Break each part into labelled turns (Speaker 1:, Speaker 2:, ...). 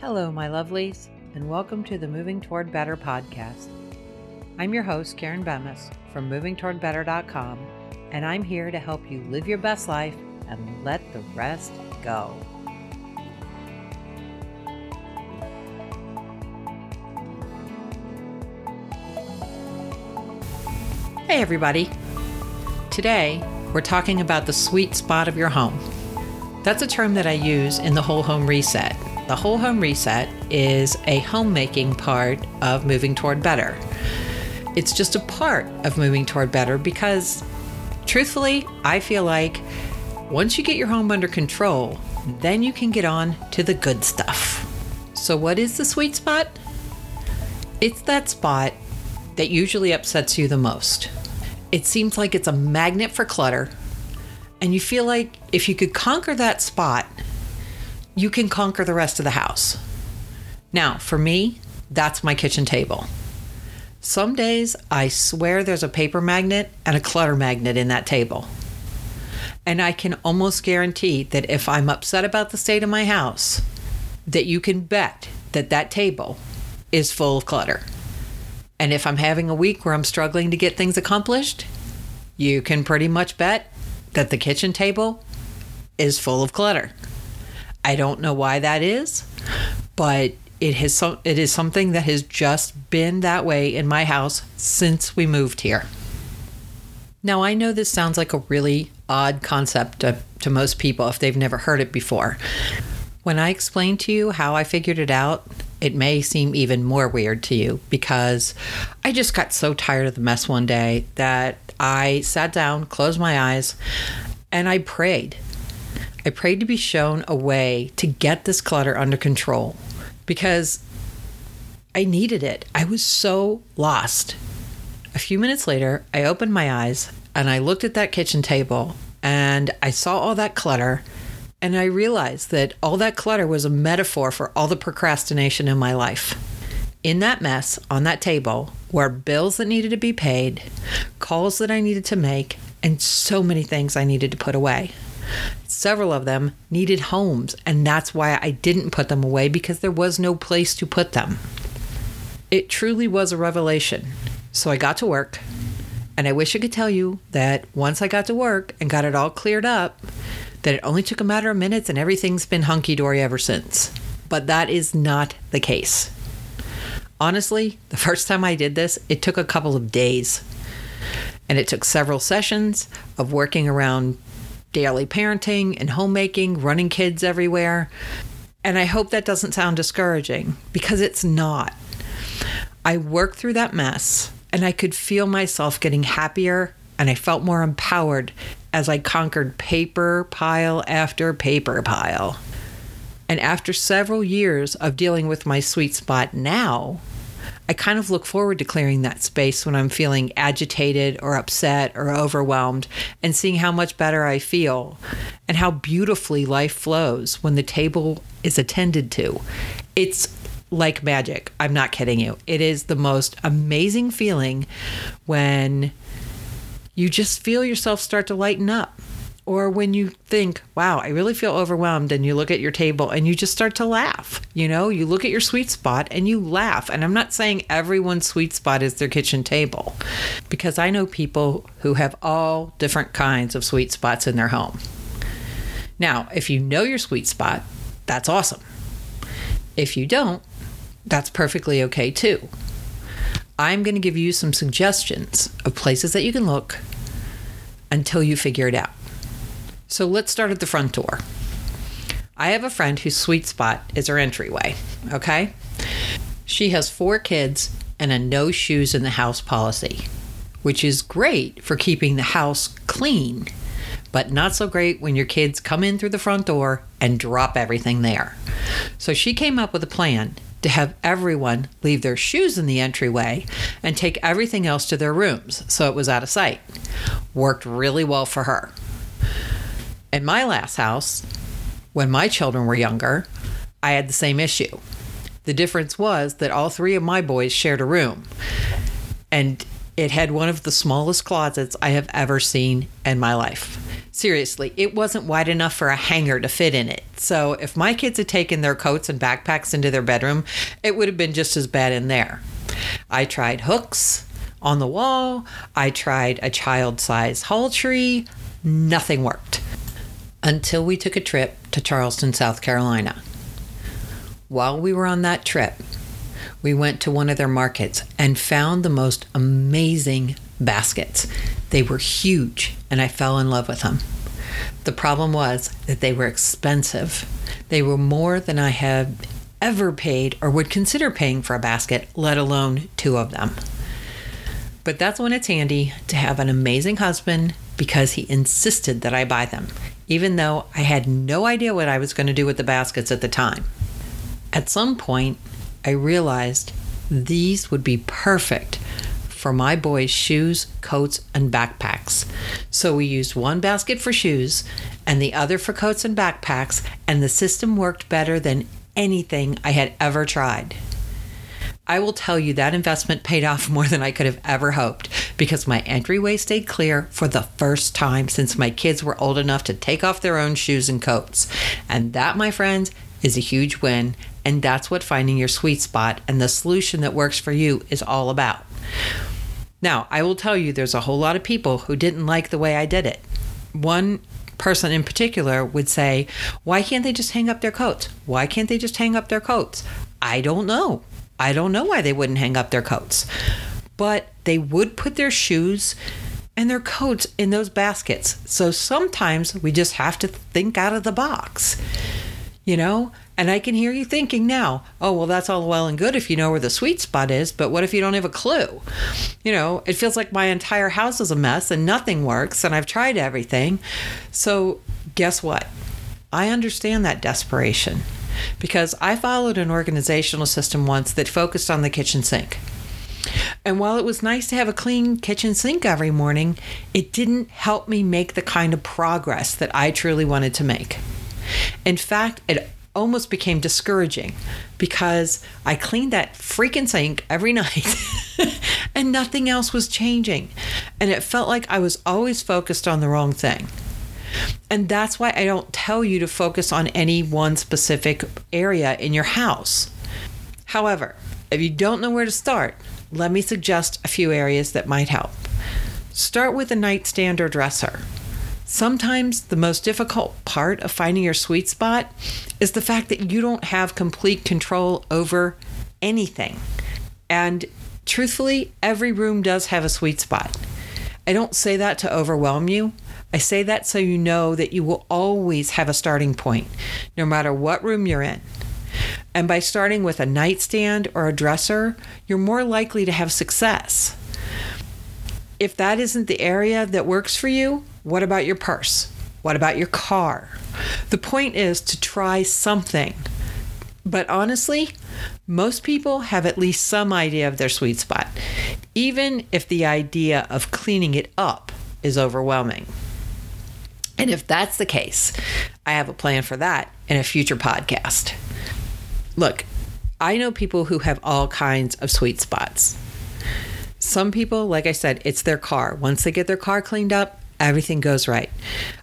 Speaker 1: Hello, my lovelies, and welcome to the Moving Toward Better podcast. I'm your host, Karen Bemis from movingtowardbetter.com, and I'm here to help you live your best life and let the rest go. Hey, everybody. Today, we're talking about the sweet spot of your home. That's a term that I use in the Whole Home Reset. The Whole Home Reset is a homemaking part of moving toward better. It's just a part of moving toward better because, truthfully, I feel like once you get your home under control, then you can get on to the good stuff. So, what is the sweet spot? It's that spot that usually upsets you the most. It seems like it's a magnet for clutter, and you feel like if you could conquer that spot, you can conquer the rest of the house. Now, for me, that's my kitchen table. Some days I swear there's a paper magnet and a clutter magnet in that table. And I can almost guarantee that if I'm upset about the state of my house, that you can bet that that table is full of clutter. And if I'm having a week where I'm struggling to get things accomplished, you can pretty much bet that the kitchen table is full of clutter. I don't know why that is, but it has some it is something that has just been that way in my house since we moved here. Now I know this sounds like a really odd concept to, to most people if they've never heard it before. When I explain to you how I figured it out, it may seem even more weird to you because I just got so tired of the mess one day that I sat down, closed my eyes, and I prayed. I prayed to be shown a way to get this clutter under control because I needed it. I was so lost. A few minutes later, I opened my eyes and I looked at that kitchen table and I saw all that clutter and I realized that all that clutter was a metaphor for all the procrastination in my life. In that mess on that table were bills that needed to be paid, calls that I needed to make, and so many things I needed to put away. Several of them needed homes, and that's why I didn't put them away because there was no place to put them. It truly was a revelation. So I got to work, and I wish I could tell you that once I got to work and got it all cleared up, that it only took a matter of minutes and everything's been hunky dory ever since. But that is not the case. Honestly, the first time I did this, it took a couple of days. And it took several sessions of working around daily parenting and homemaking, running kids everywhere. And I hope that doesn't sound discouraging because it's not. I worked through that mess and I could feel myself getting happier and I felt more empowered as I conquered paper pile after paper pile. And after several years of dealing with my sweet spot now, I kind of look forward to clearing that space when I'm feeling agitated or upset or overwhelmed and seeing how much better I feel and how beautifully life flows when the table is attended to. It's like magic. I'm not kidding you. It is the most amazing feeling when you just feel yourself start to lighten up or when you think, wow, I really feel overwhelmed, and you look at your table and you just start to laugh. You know, you look at your sweet spot and you laugh. And I'm not saying everyone's sweet spot is their kitchen table, because I know people who have all different kinds of sweet spots in their home. Now, if you know your sweet spot, that's awesome. If you don't, that's perfectly okay too. I'm going to give you some suggestions of places that you can look until you figure it out. So let's start at the front door. I have a friend whose sweet spot is her entryway, okay? She has four kids and a no shoes in the house policy, which is great for keeping the house clean, but not so great when your kids come in through the front door and drop everything there. So she came up with a plan to have everyone leave their shoes in the entryway and take everything else to their rooms so it was out of sight. Worked really well for her. In my last house, when my children were younger, I had the same issue. The difference was that all three of my boys shared a room, and it had one of the smallest closets I have ever seen in my life. Seriously, it wasn't wide enough for a hanger to fit in it. So if my kids had taken their coats and backpacks into their bedroom, it would have been just as bad in there. I tried hooks on the wall, I tried a child size hall tree, nothing worked. Until we took a trip to Charleston, South Carolina. While we were on that trip, we went to one of their markets and found the most amazing baskets. They were huge, and I fell in love with them. The problem was that they were expensive. They were more than I had ever paid or would consider paying for a basket, let alone two of them. But that's when it's handy to have an amazing husband because he insisted that I buy them, even though I had no idea what I was going to do with the baskets at the time. At some point, I realized these would be perfect for my boys' shoes, coats, and backpacks. So we used one basket for shoes and the other for coats and backpacks, and the system worked better than anything I had ever tried. I will tell you that investment paid off more than I could have ever hoped because my entryway stayed clear for the first time since my kids were old enough to take off their own shoes and coats. And that, my friends, is a huge win. And that's what finding your sweet spot and the solution that works for you is all about. Now, I will tell you, there's a whole lot of people who didn't like the way I did it. One person in particular would say, Why can't they just hang up their coats? Why can't they just hang up their coats? I don't know. I don't know why they wouldn't hang up their coats. But they would put their shoes and their coats in those baskets. So sometimes we just have to think out of the box. You know, and I can hear you thinking now, oh, well, that's all well and good if you know where the sweet spot is, but what if you don't have a clue? You know, it feels like my entire house is a mess and nothing works and I've tried everything. So, guess what? I understand that desperation because I followed an organizational system once that focused on the kitchen sink. And while it was nice to have a clean kitchen sink every morning, it didn't help me make the kind of progress that I truly wanted to make. In fact, it almost became discouraging because I cleaned that freaking sink every night and nothing else was changing. And it felt like I was always focused on the wrong thing. And that's why I don't tell you to focus on any one specific area in your house. However, if you don't know where to start, let me suggest a few areas that might help. Start with a nightstand or dresser. Sometimes the most difficult part of finding your sweet spot is the fact that you don't have complete control over anything. And truthfully, every room does have a sweet spot. I don't say that to overwhelm you. I say that so you know that you will always have a starting point, no matter what room you're in. And by starting with a nightstand or a dresser, you're more likely to have success. If that isn't the area that works for you, what about your purse? What about your car? The point is to try something. But honestly, most people have at least some idea of their sweet spot, even if the idea of cleaning it up is overwhelming. And if that's the case, I have a plan for that in a future podcast. Look, I know people who have all kinds of sweet spots. Some people, like I said, it's their car. Once they get their car cleaned up, everything goes right.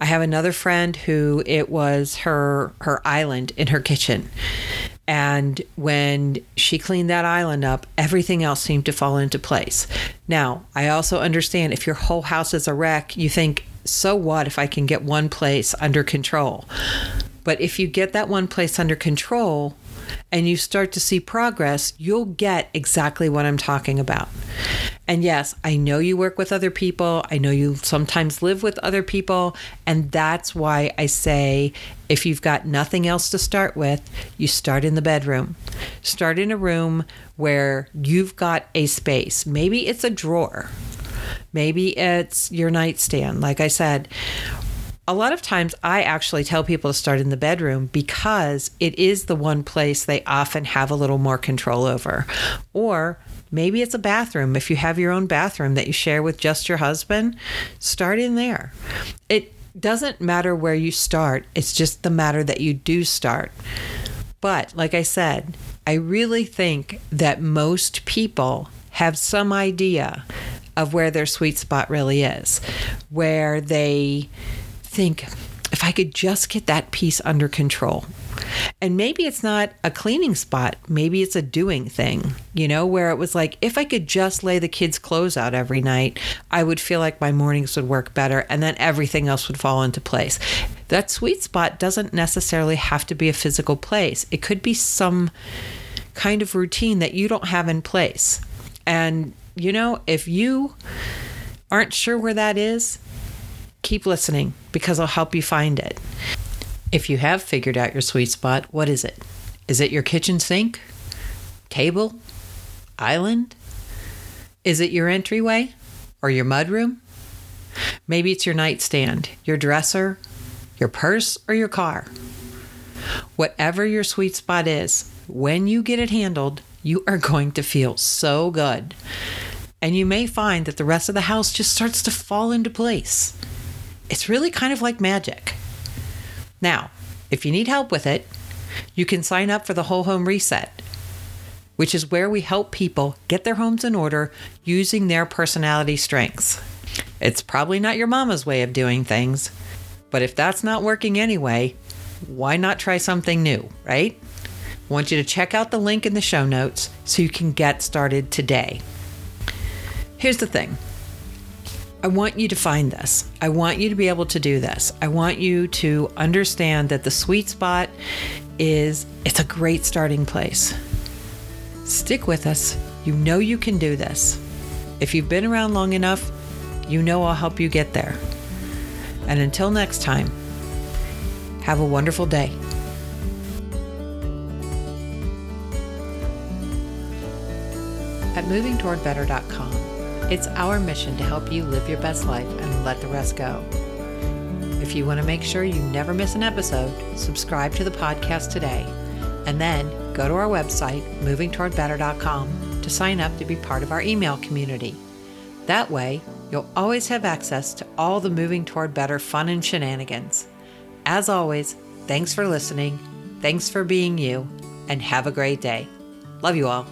Speaker 1: I have another friend who it was her her island in her kitchen. And when she cleaned that island up, everything else seemed to fall into place. Now, I also understand if your whole house is a wreck, you think, so what if I can get one place under control? But if you get that one place under control, and you start to see progress, you'll get exactly what I'm talking about. And yes, I know you work with other people. I know you sometimes live with other people. And that's why I say if you've got nothing else to start with, you start in the bedroom. Start in a room where you've got a space. Maybe it's a drawer. Maybe it's your nightstand. Like I said, a lot of times I actually tell people to start in the bedroom because it is the one place they often have a little more control over. Or maybe it's a bathroom. If you have your own bathroom that you share with just your husband, start in there. It doesn't matter where you start, it's just the matter that you do start. But like I said, I really think that most people have some idea of where their sweet spot really is, where they think if I could just get that piece under control. And maybe it's not a cleaning spot, maybe it's a doing thing, you know, where it was like, if I could just lay the kids' clothes out every night, I would feel like my mornings would work better and then everything else would fall into place. That sweet spot doesn't necessarily have to be a physical place, it could be some kind of routine that you don't have in place. And, you know, if you aren't sure where that is, keep listening because I'll help you find it. If you have figured out your sweet spot, what is it? Is it your kitchen sink? Table? Island? Is it your entryway? Or your mudroom? Maybe it's your nightstand, your dresser, your purse, or your car. Whatever your sweet spot is, when you get it handled, you are going to feel so good. And you may find that the rest of the house just starts to fall into place. It's really kind of like magic. Now, if you need help with it, you can sign up for the Whole Home Reset, which is where we help people get their homes in order using their personality strengths. It's probably not your mama's way of doing things, but if that's not working anyway, why not try something new, right? Want you to check out the link in the show notes so you can get started today. Here's the thing I want you to find this. I want you to be able to do this. I want you to understand that the sweet spot is it's a great starting place. Stick with us. You know you can do this. If you've been around long enough, you know I'll help you get there. And until next time, have a wonderful day. At movingtowardbetter.com, it's our mission to help you live your best life and let the rest go. If you want to make sure you never miss an episode, subscribe to the podcast today and then go to our website, movingtowardbetter.com, to sign up to be part of our email community. That way, you'll always have access to all the Moving Toward Better fun and shenanigans. As always, thanks for listening, thanks for being you, and have a great day. Love you all.